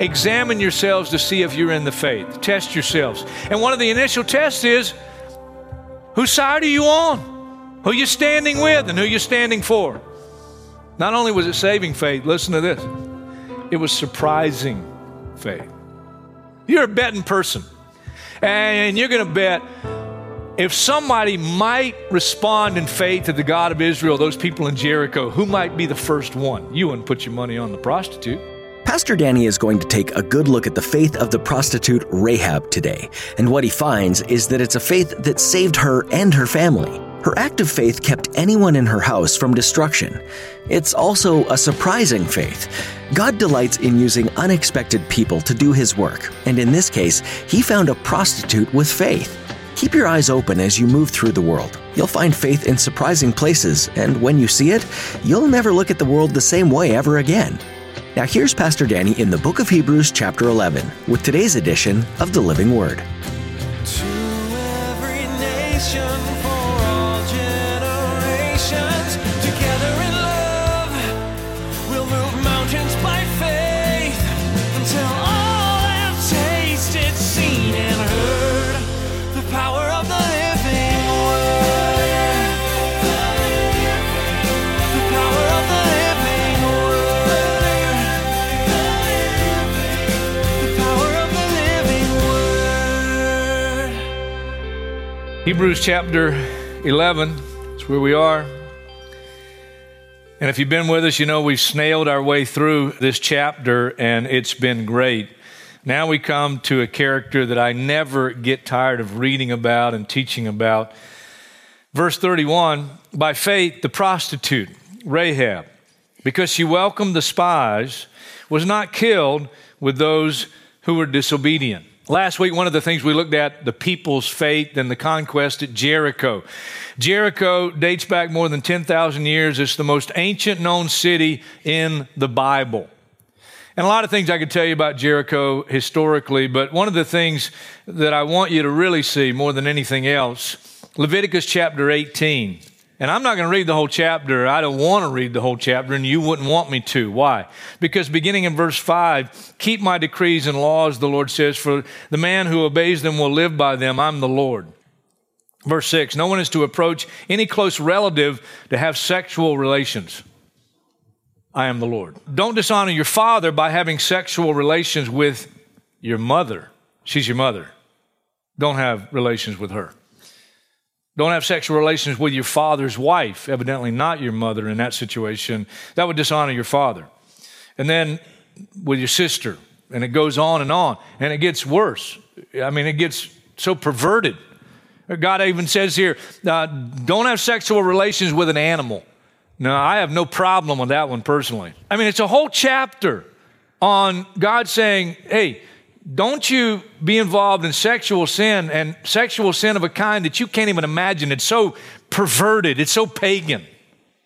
Examine yourselves to see if you're in the faith. Test yourselves. And one of the initial tests is whose side are you on? Who you standing with and who you standing for? Not only was it saving faith, listen to this. It was surprising faith. You're a betting person. And you're going to bet if somebody might respond in faith to the God of Israel, those people in Jericho, who might be the first one? You wouldn't put your money on the prostitute. Pastor Danny is going to take a good look at the faith of the prostitute Rahab today, and what he finds is that it's a faith that saved her and her family. Her act of faith kept anyone in her house from destruction. It's also a surprising faith. God delights in using unexpected people to do his work, and in this case, he found a prostitute with faith. Keep your eyes open as you move through the world. You'll find faith in surprising places, and when you see it, you'll never look at the world the same way ever again. Now, here's Pastor Danny in the book of Hebrews, chapter 11, with today's edition of the Living Word. Hebrews chapter 11 is where we are. And if you've been with us, you know we've snailed our way through this chapter and it's been great. Now we come to a character that I never get tired of reading about and teaching about. Verse 31 By faith, the prostitute, Rahab, because she welcomed the spies, was not killed with those who were disobedient. Last week, one of the things we looked at, the people's faith and the conquest at Jericho. Jericho dates back more than 10,000 years. It's the most ancient known city in the Bible. And a lot of things I could tell you about Jericho historically, but one of the things that I want you to really see more than anything else, Leviticus chapter 18. And I'm not going to read the whole chapter. I don't want to read the whole chapter, and you wouldn't want me to. Why? Because beginning in verse 5, keep my decrees and laws, the Lord says, for the man who obeys them will live by them. I'm the Lord. Verse 6, no one is to approach any close relative to have sexual relations. I am the Lord. Don't dishonor your father by having sexual relations with your mother. She's your mother. Don't have relations with her. Don't have sexual relations with your father's wife, evidently not your mother in that situation. That would dishonor your father. And then with your sister, and it goes on and on, and it gets worse. I mean, it gets so perverted. God even says here, uh, don't have sexual relations with an animal. No, I have no problem with that one personally. I mean, it's a whole chapter on God saying, hey, don't you be involved in sexual sin and sexual sin of a kind that you can't even imagine. It's so perverted, it's so pagan.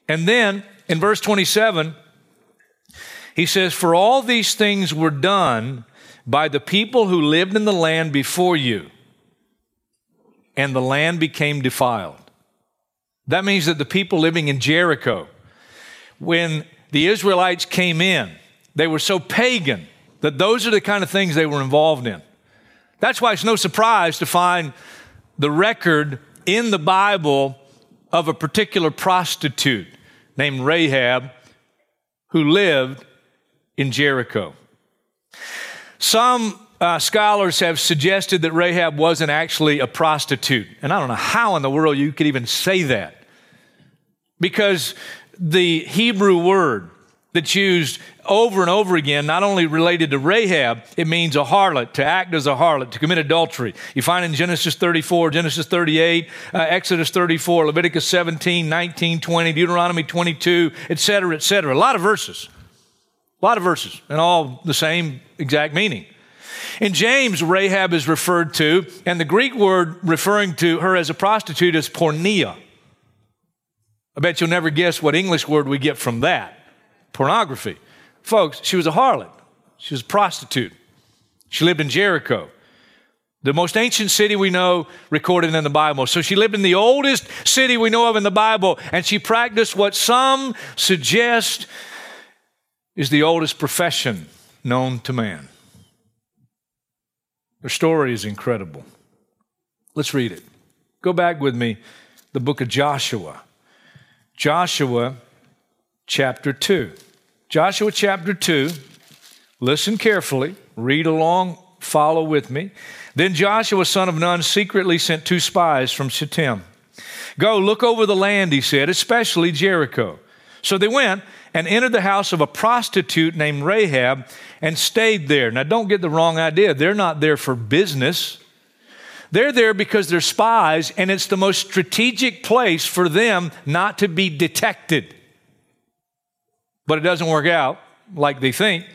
And then in verse 27, he says, For all these things were done by the people who lived in the land before you, and the land became defiled. That means that the people living in Jericho, when the Israelites came in, they were so pagan that those are the kind of things they were involved in. That's why it's no surprise to find the record in the Bible of a particular prostitute named Rahab who lived in Jericho. Some uh, scholars have suggested that Rahab wasn't actually a prostitute. And I don't know how in the world you could even say that. Because the Hebrew word that's used over and over again, not only related to Rahab, it means a harlot, to act as a harlot, to commit adultery. You find in Genesis 34, Genesis 38, uh, Exodus 34, Leviticus 17, 19, 20, Deuteronomy 22, etc., etc. A lot of verses. A lot of verses, and all the same exact meaning. In James, Rahab is referred to, and the Greek word referring to her as a prostitute is porneia. I bet you'll never guess what English word we get from that pornography. Folks, she was a harlot, she was a prostitute. She lived in Jericho, the most ancient city we know recorded in the Bible. So she lived in the oldest city we know of in the Bible, and she practiced what some suggest is the oldest profession known to man. Her story is incredible. Let's read it. Go back with me, the book of Joshua. Joshua chapter 2. Joshua chapter 2. Listen carefully, read along, follow with me. Then Joshua, son of Nun, secretly sent two spies from Shittim. Go look over the land, he said, especially Jericho. So they went and entered the house of a prostitute named Rahab and stayed there. Now, don't get the wrong idea. They're not there for business. They're there because they're spies, and it's the most strategic place for them not to be detected. But it doesn't work out like they think.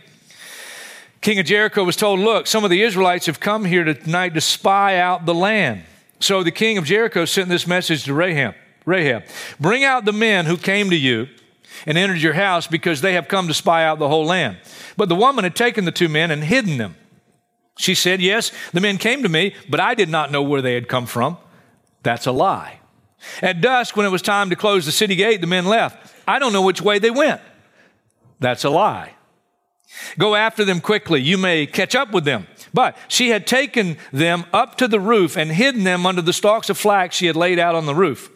King of Jericho was told, Look, some of the Israelites have come here tonight to spy out the land. So the king of Jericho sent this message to Rahab Rahab, bring out the men who came to you and entered your house because they have come to spy out the whole land. But the woman had taken the two men and hidden them. She said, Yes, the men came to me, but I did not know where they had come from. That's a lie. At dusk, when it was time to close the city gate, the men left. I don't know which way they went. That's a lie. Go after them quickly. You may catch up with them. But she had taken them up to the roof and hidden them under the stalks of flax she had laid out on the roof.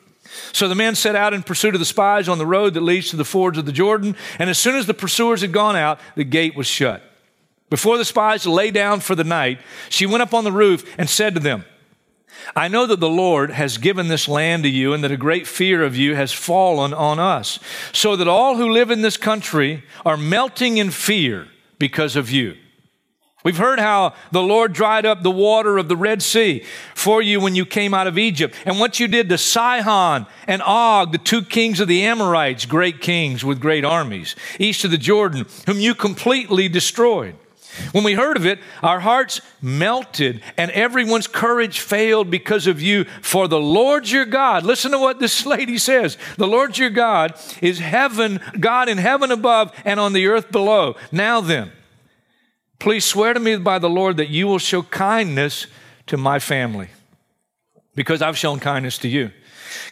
So the men set out in pursuit of the spies on the road that leads to the fords of the Jordan. And as soon as the pursuers had gone out, the gate was shut. Before the spies lay down for the night, she went up on the roof and said to them, I know that the Lord has given this land to you and that a great fear of you has fallen on us, so that all who live in this country are melting in fear because of you. We've heard how the Lord dried up the water of the Red Sea for you when you came out of Egypt, and what you did to Sihon and Og, the two kings of the Amorites, great kings with great armies, east of the Jordan, whom you completely destroyed. When we heard of it, our hearts melted and everyone's courage failed because of you. For the Lord your God, listen to what this lady says the Lord your God is heaven, God in heaven above and on the earth below. Now then, please swear to me by the Lord that you will show kindness to my family because I've shown kindness to you.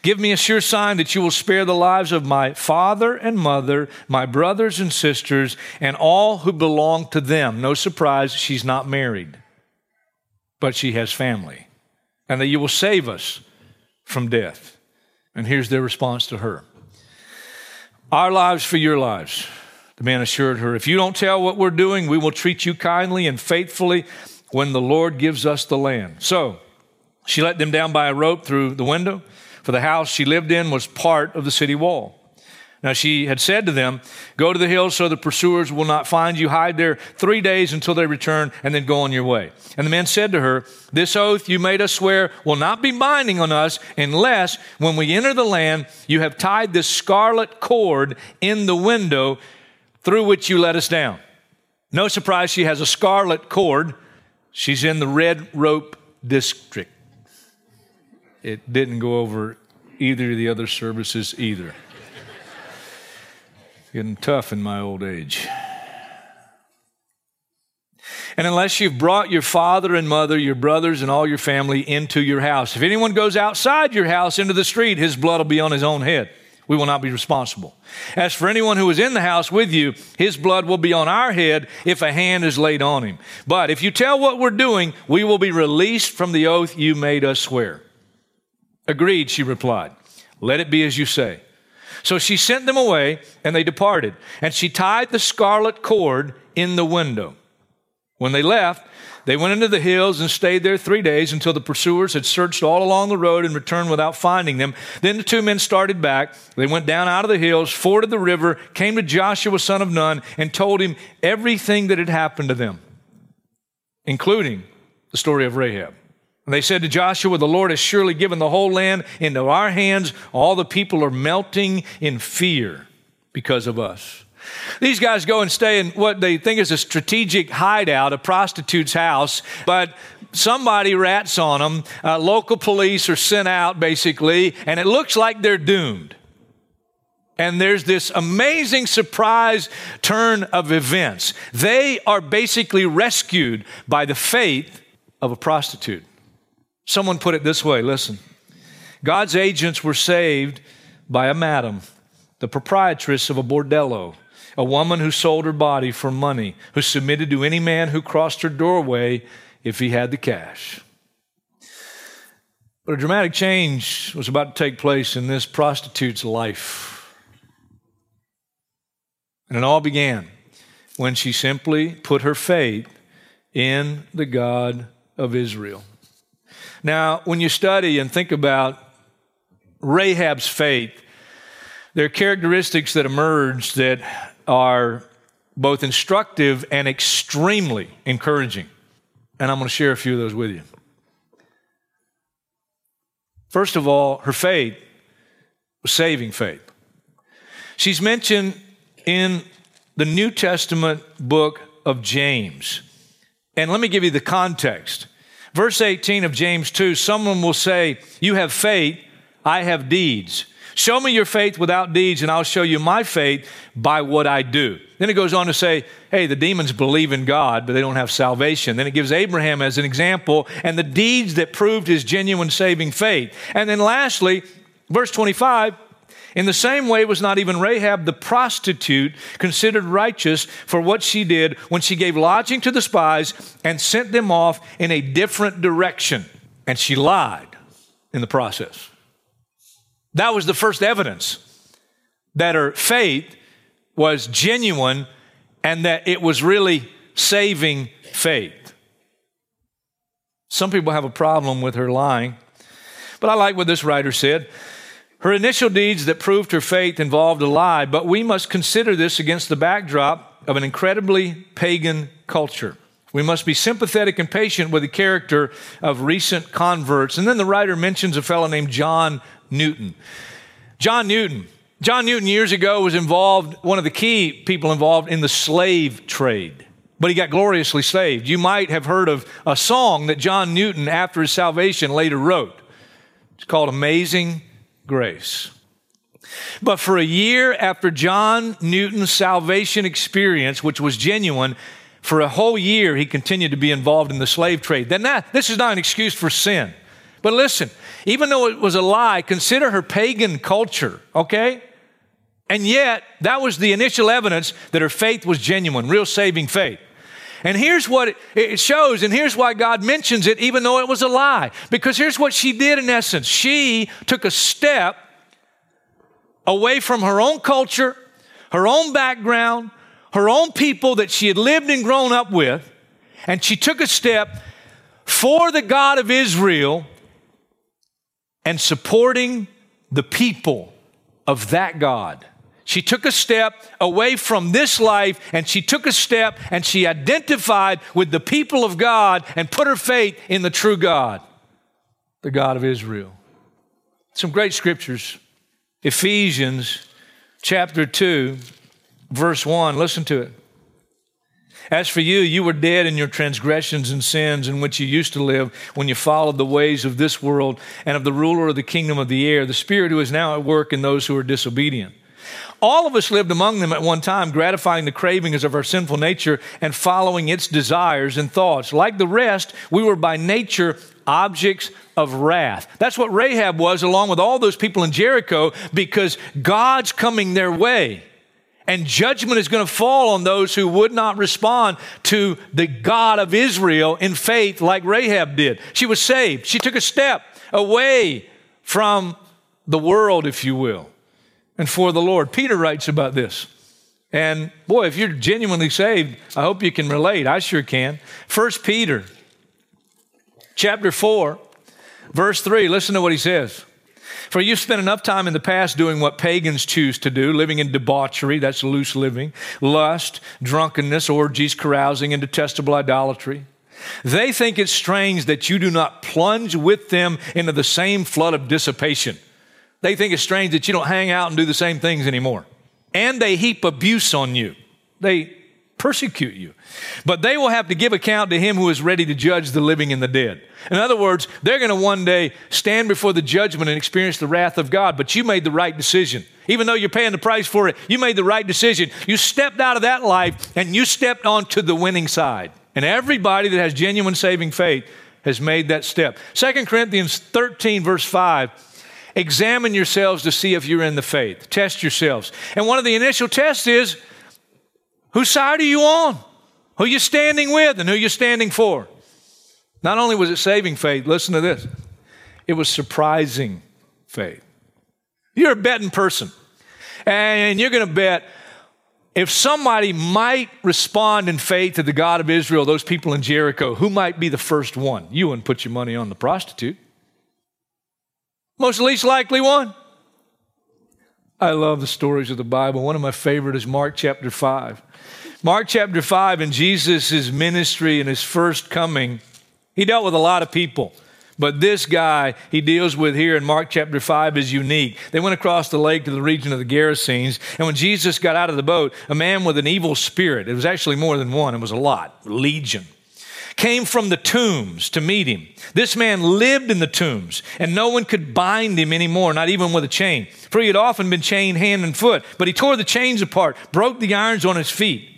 Give me a sure sign that you will spare the lives of my father and mother, my brothers and sisters, and all who belong to them. No surprise, she's not married, but she has family. And that you will save us from death. And here's their response to her Our lives for your lives. The man assured her, If you don't tell what we're doing, we will treat you kindly and faithfully when the Lord gives us the land. So she let them down by a rope through the window for the house she lived in was part of the city wall. Now she had said to them, Go to the hills so the pursuers will not find you. Hide there three days until they return, and then go on your way. And the men said to her, This oath you made us swear will not be binding on us unless, when we enter the land, you have tied this scarlet cord in the window through which you let us down. No surprise, she has a scarlet cord. She's in the red rope district. It didn't go over either of the other services either. Getting tough in my old age. And unless you've brought your father and mother, your brothers, and all your family into your house, if anyone goes outside your house into the street, his blood will be on his own head. We will not be responsible. As for anyone who is in the house with you, his blood will be on our head if a hand is laid on him. But if you tell what we're doing, we will be released from the oath you made us swear. Agreed, she replied. Let it be as you say. So she sent them away, and they departed. And she tied the scarlet cord in the window. When they left, they went into the hills and stayed there three days until the pursuers had searched all along the road and returned without finding them. Then the two men started back. They went down out of the hills, forded the river, came to Joshua, son of Nun, and told him everything that had happened to them, including the story of Rahab. And they said to Joshua, The Lord has surely given the whole land into our hands. All the people are melting in fear because of us. These guys go and stay in what they think is a strategic hideout, a prostitute's house, but somebody rats on them. Uh, local police are sent out, basically, and it looks like they're doomed. And there's this amazing surprise turn of events. They are basically rescued by the faith of a prostitute. Someone put it this way listen, God's agents were saved by a madam, the proprietress of a bordello, a woman who sold her body for money, who submitted to any man who crossed her doorway if he had the cash. But a dramatic change was about to take place in this prostitute's life. And it all began when she simply put her faith in the God of Israel. Now, when you study and think about Rahab's faith, there are characteristics that emerge that are both instructive and extremely encouraging. And I'm going to share a few of those with you. First of all, her faith was saving faith. She's mentioned in the New Testament book of James. And let me give you the context. Verse 18 of James 2 someone will say, You have faith, I have deeds. Show me your faith without deeds, and I'll show you my faith by what I do. Then it goes on to say, Hey, the demons believe in God, but they don't have salvation. Then it gives Abraham as an example and the deeds that proved his genuine saving faith. And then lastly, verse 25, in the same way, was not even Rahab the prostitute considered righteous for what she did when she gave lodging to the spies and sent them off in a different direction. And she lied in the process. That was the first evidence that her faith was genuine and that it was really saving faith. Some people have a problem with her lying, but I like what this writer said. Her initial deeds that proved her faith involved a lie, but we must consider this against the backdrop of an incredibly pagan culture. We must be sympathetic and patient with the character of recent converts. And then the writer mentions a fellow named John Newton. John Newton. John Newton years ago was involved, one of the key people involved in the slave trade, but he got gloriously saved. You might have heard of a song that John Newton, after his salvation, later wrote. It's called Amazing Grace. But for a year after John Newton's salvation experience, which was genuine, for a whole year he continued to be involved in the slave trade. Then that, this is not an excuse for sin. But listen, even though it was a lie, consider her pagan culture, okay? And yet, that was the initial evidence that her faith was genuine, real saving faith. And here's what it shows, and here's why God mentions it, even though it was a lie. Because here's what she did in essence she took a step away from her own culture, her own background, her own people that she had lived and grown up with, and she took a step for the God of Israel and supporting the people of that God. She took a step away from this life and she took a step and she identified with the people of God and put her faith in the true God, the God of Israel. Some great scriptures. Ephesians chapter 2, verse 1. Listen to it. As for you, you were dead in your transgressions and sins in which you used to live when you followed the ways of this world and of the ruler of the kingdom of the air, the spirit who is now at work in those who are disobedient. All of us lived among them at one time, gratifying the cravings of our sinful nature and following its desires and thoughts. Like the rest, we were by nature objects of wrath. That's what Rahab was, along with all those people in Jericho, because God's coming their way and judgment is going to fall on those who would not respond to the God of Israel in faith like Rahab did. She was saved. She took a step away from the world, if you will, and for the Lord. Peter writes about this. And boy, if you're genuinely saved, I hope you can relate. I sure can. First Peter chapter 4, verse 3, listen to what he says. For you've spent enough time in the past doing what pagans choose to do, living in debauchery, that's loose living, lust, drunkenness, orgies, carousing, and detestable idolatry. They think it's strange that you do not plunge with them into the same flood of dissipation. They think it's strange that you don't hang out and do the same things anymore. and they heap abuse on you. They persecute you. But they will have to give account to him who is ready to judge the living and the dead. In other words, they're going to one day stand before the judgment and experience the wrath of God, but you made the right decision. Even though you're paying the price for it, you made the right decision. You stepped out of that life and you stepped onto the winning side. And everybody that has genuine saving faith has made that step. 2 Corinthians 13, verse 5 examine yourselves to see if you're in the faith. Test yourselves. And one of the initial tests is whose side are you on? Who you standing with and who you're standing for? Not only was it saving faith, listen to this. It was surprising faith. You're a betting person. And you're going to bet if somebody might respond in faith to the God of Israel, those people in Jericho, who might be the first one? You wouldn't put your money on the prostitute. Most least likely one. I love the stories of the Bible. One of my favorite is Mark chapter 5. Mark chapter 5 in Jesus' ministry and his first coming, he dealt with a lot of people. But this guy he deals with here in Mark chapter 5 is unique. They went across the lake to the region of the Gerasenes, and when Jesus got out of the boat, a man with an evil spirit, it was actually more than one, it was a lot, legion, came from the tombs to meet him. This man lived in the tombs, and no one could bind him anymore, not even with a chain, for he had often been chained hand and foot. But he tore the chains apart, broke the irons on his feet.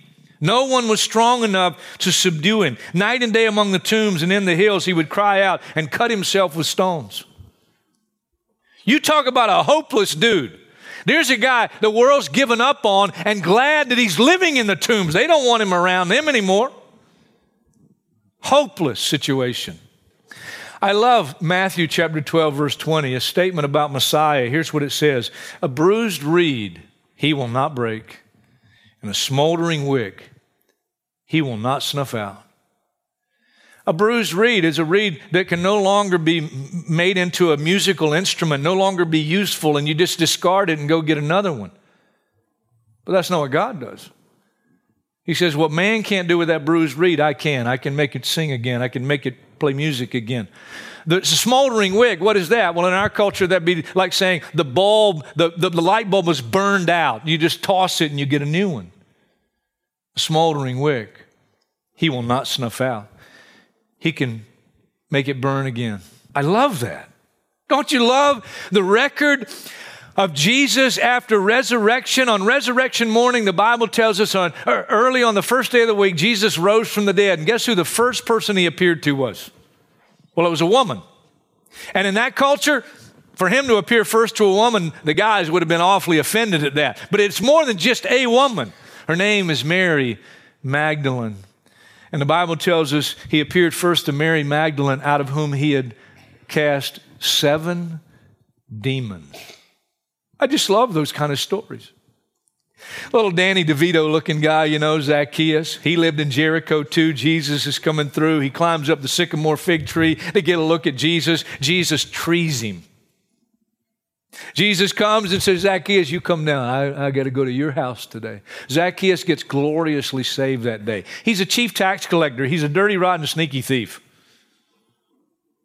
No one was strong enough to subdue him. Night and day among the tombs and in the hills, he would cry out and cut himself with stones. You talk about a hopeless dude. There's a guy the world's given up on and glad that he's living in the tombs. They don't want him around them anymore. Hopeless situation. I love Matthew chapter 12, verse 20, a statement about Messiah. Here's what it says A bruised reed he will not break, and a smoldering wick he will not snuff out. A bruised reed is a reed that can no longer be made into a musical instrument, no longer be useful, and you just discard it and go get another one. But that's not what God does. He says, What man can't do with that bruised reed, I can. I can make it sing again. I can make it play music again. The smoldering wick, what is that? Well, in our culture, that'd be like saying the bulb, the, the, the light bulb was burned out. You just toss it and you get a new one. A smoldering wick he will not snuff out. He can make it burn again. I love that. Don't you love the record of Jesus after resurrection? On resurrection morning, the Bible tells us on er, early on the first day of the week, Jesus rose from the dead. And guess who the first person he appeared to was? Well, it was a woman. And in that culture, for him to appear first to a woman, the guys would have been awfully offended at that. But it's more than just a woman. Her name is Mary Magdalene. And the Bible tells us he appeared first to Mary Magdalene, out of whom he had cast seven demons. I just love those kind of stories. Little Danny DeVito looking guy, you know, Zacchaeus. He lived in Jericho too. Jesus is coming through. He climbs up the sycamore fig tree to get a look at Jesus. Jesus trees him. Jesus comes and says, Zacchaeus, you come down. I, I got to go to your house today. Zacchaeus gets gloriously saved that day. He's a chief tax collector, he's a dirty, rotten, sneaky thief.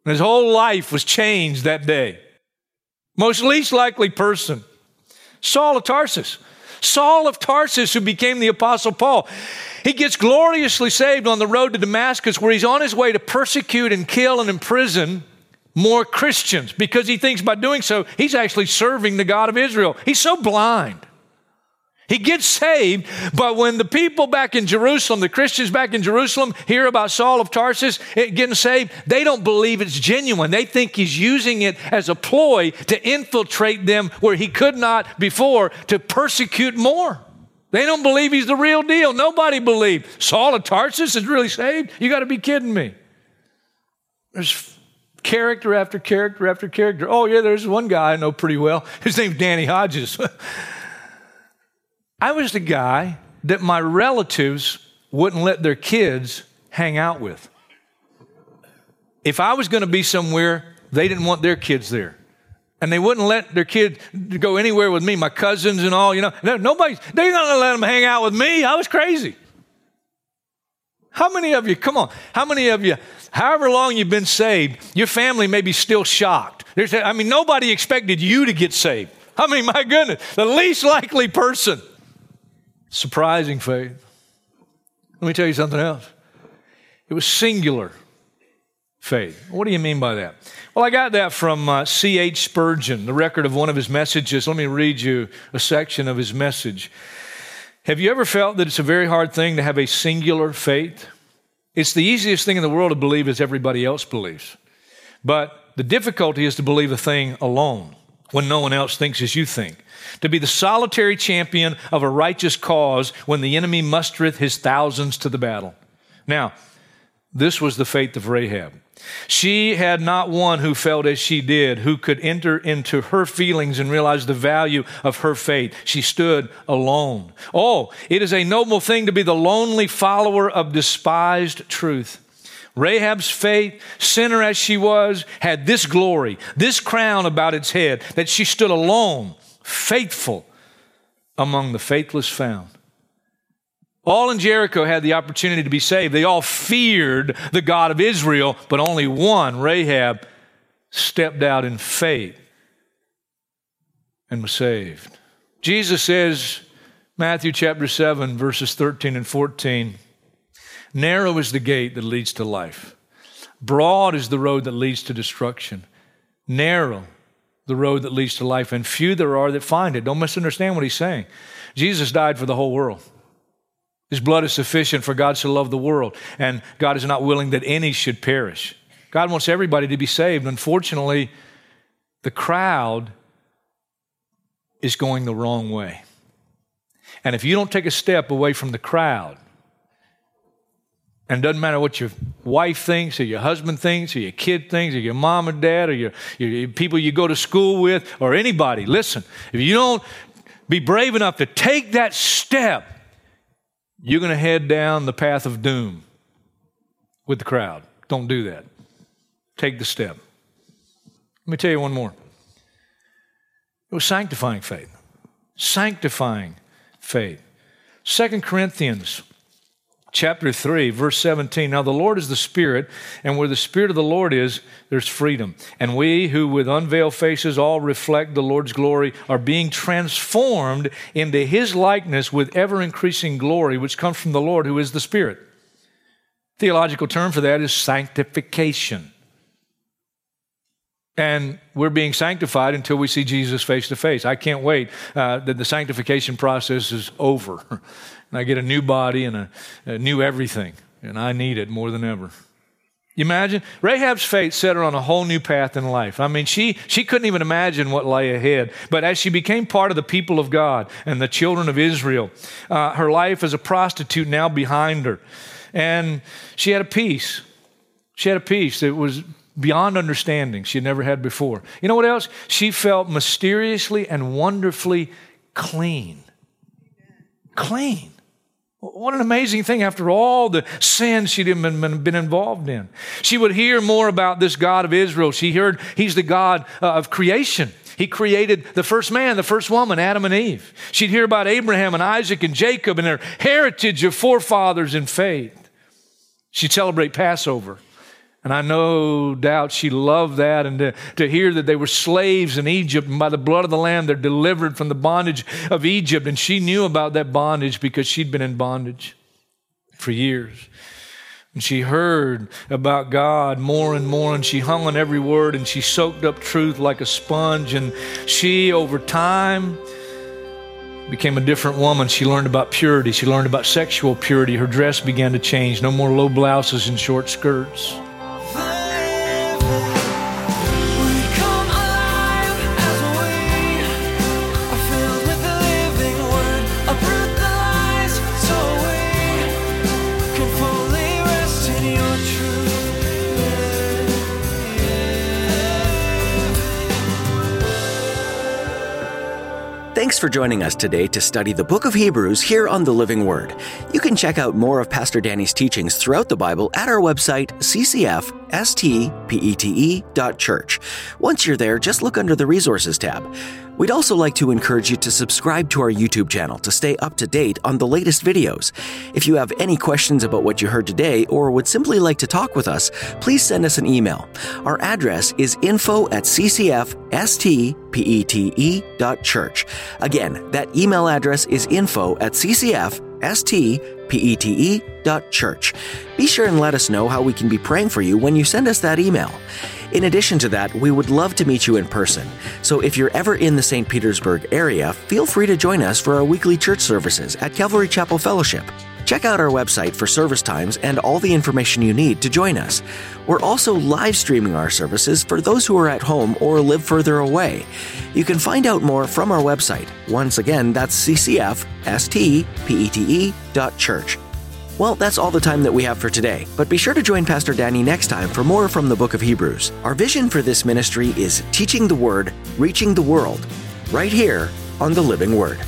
His whole life was changed that day. Most least likely person, Saul of Tarsus. Saul of Tarsus, who became the Apostle Paul. He gets gloriously saved on the road to Damascus, where he's on his way to persecute and kill and imprison more Christians because he thinks by doing so, he's actually serving the God of Israel. He's so blind. He gets saved, but when the people back in Jerusalem, the Christians back in Jerusalem, hear about Saul of Tarsus eh, getting saved, they don't believe it's genuine. They think he's using it as a ploy to infiltrate them where he could not before to persecute more. They don't believe he's the real deal. Nobody believed. Saul of Tarsus is really saved? You got to be kidding me. There's character after character after character. Oh, yeah, there's one guy I know pretty well. His name's Danny Hodges. I was the guy that my relatives wouldn't let their kids hang out with. If I was going to be somewhere, they didn't want their kids there. And they wouldn't let their kid go anywhere with me, my cousins and all, you know. Nobody, they're not going to let them hang out with me. I was crazy. How many of you, come on, how many of you, however long you've been saved, your family may be still shocked? I mean, nobody expected you to get saved. I mean, my goodness, the least likely person. Surprising faith. Let me tell you something else. It was singular faith. What do you mean by that? Well, I got that from uh, C.H. Spurgeon, the record of one of his messages. Let me read you a section of his message. Have you ever felt that it's a very hard thing to have a singular faith? It's the easiest thing in the world to believe as everybody else believes. But the difficulty is to believe a thing alone when no one else thinks as you think. To be the solitary champion of a righteous cause when the enemy mustereth his thousands to the battle. Now, this was the faith of Rahab. She had not one who felt as she did, who could enter into her feelings and realize the value of her faith. She stood alone. Oh, it is a noble thing to be the lonely follower of despised truth. Rahab's faith, sinner as she was, had this glory, this crown about its head, that she stood alone, faithful among the faithless found. All in Jericho had the opportunity to be saved. They all feared the God of Israel, but only one, Rahab, stepped out in faith and was saved. Jesus says, Matthew chapter 7, verses 13 and 14, narrow is the gate that leads to life, broad is the road that leads to destruction, narrow the road that leads to life, and few there are that find it. Don't misunderstand what he's saying. Jesus died for the whole world. His blood is sufficient for God to love the world, and God is not willing that any should perish. God wants everybody to be saved. Unfortunately, the crowd is going the wrong way. And if you don't take a step away from the crowd, and it doesn't matter what your wife thinks, or your husband thinks, or your kid thinks, or your mom or dad, or your, your people you go to school with, or anybody, listen, if you don't be brave enough to take that step, you're going to head down the path of doom with the crowd. Don't do that. Take the step. Let me tell you one more. It was sanctifying faith. Sanctifying faith. Second Corinthians chapter 3, verse 17. Now, the Lord is the Spirit, and where the Spirit of the Lord is, there's freedom. And we who with unveiled faces all reflect the Lord's glory are being transformed into His likeness with ever increasing glory, which comes from the Lord who is the Spirit. Theological term for that is sanctification. And we're being sanctified until we see Jesus face to face. I can't wait uh, that the sanctification process is over. and I get a new body and a, a new everything. And I need it more than ever. You imagine? Rahab's fate set her on a whole new path in life. I mean, she, she couldn't even imagine what lay ahead. But as she became part of the people of God and the children of Israel, uh, her life as a prostitute now behind her. And she had a peace. She had a peace that was beyond understanding she had never had before. You know what else? She felt mysteriously and wonderfully clean. Clean. What an amazing thing after all the sins she'd been, been involved in. She would hear more about this God of Israel. She heard he's the God uh, of creation. He created the first man, the first woman, Adam and Eve. She'd hear about Abraham and Isaac and Jacob and their heritage of forefathers in faith. She'd celebrate Passover. And I no doubt she loved that and to, to hear that they were slaves in Egypt and by the blood of the Lamb they're delivered from the bondage of Egypt. And she knew about that bondage because she'd been in bondage for years. And she heard about God more and more, and she hung on every word and she soaked up truth like a sponge. And she, over time, became a different woman. She learned about purity. She learned about sexual purity. Her dress began to change. No more low blouses and short skirts. Thanks for joining us today to study the book of Hebrews here on the Living Word. You can check out more of Pastor Danny's teachings throughout the Bible at our website, ccf.org. stpete.church. Once you're there, just look under the Resources tab. We'd also like to encourage you to subscribe to our YouTube channel to stay up to date on the latest videos. If you have any questions about what you heard today or would simply like to talk with us, please send us an email. Our address is info at ccfstpete.church. Again, that email address is info at ccfstpete.church. Be sure and let us know how we can be praying for you when you send us that email. In addition to that, we would love to meet you in person. So if you're ever in the St. Petersburg area, feel free to join us for our weekly church services at Calvary Chapel Fellowship. Check out our website for service times and all the information you need to join us. We're also live streaming our services for those who are at home or live further away. You can find out more from our website. Once again, that's ccfstpete.church. Well, that's all the time that we have for today, but be sure to join Pastor Danny next time for more from the book of Hebrews. Our vision for this ministry is teaching the Word, reaching the world, right here on the Living Word.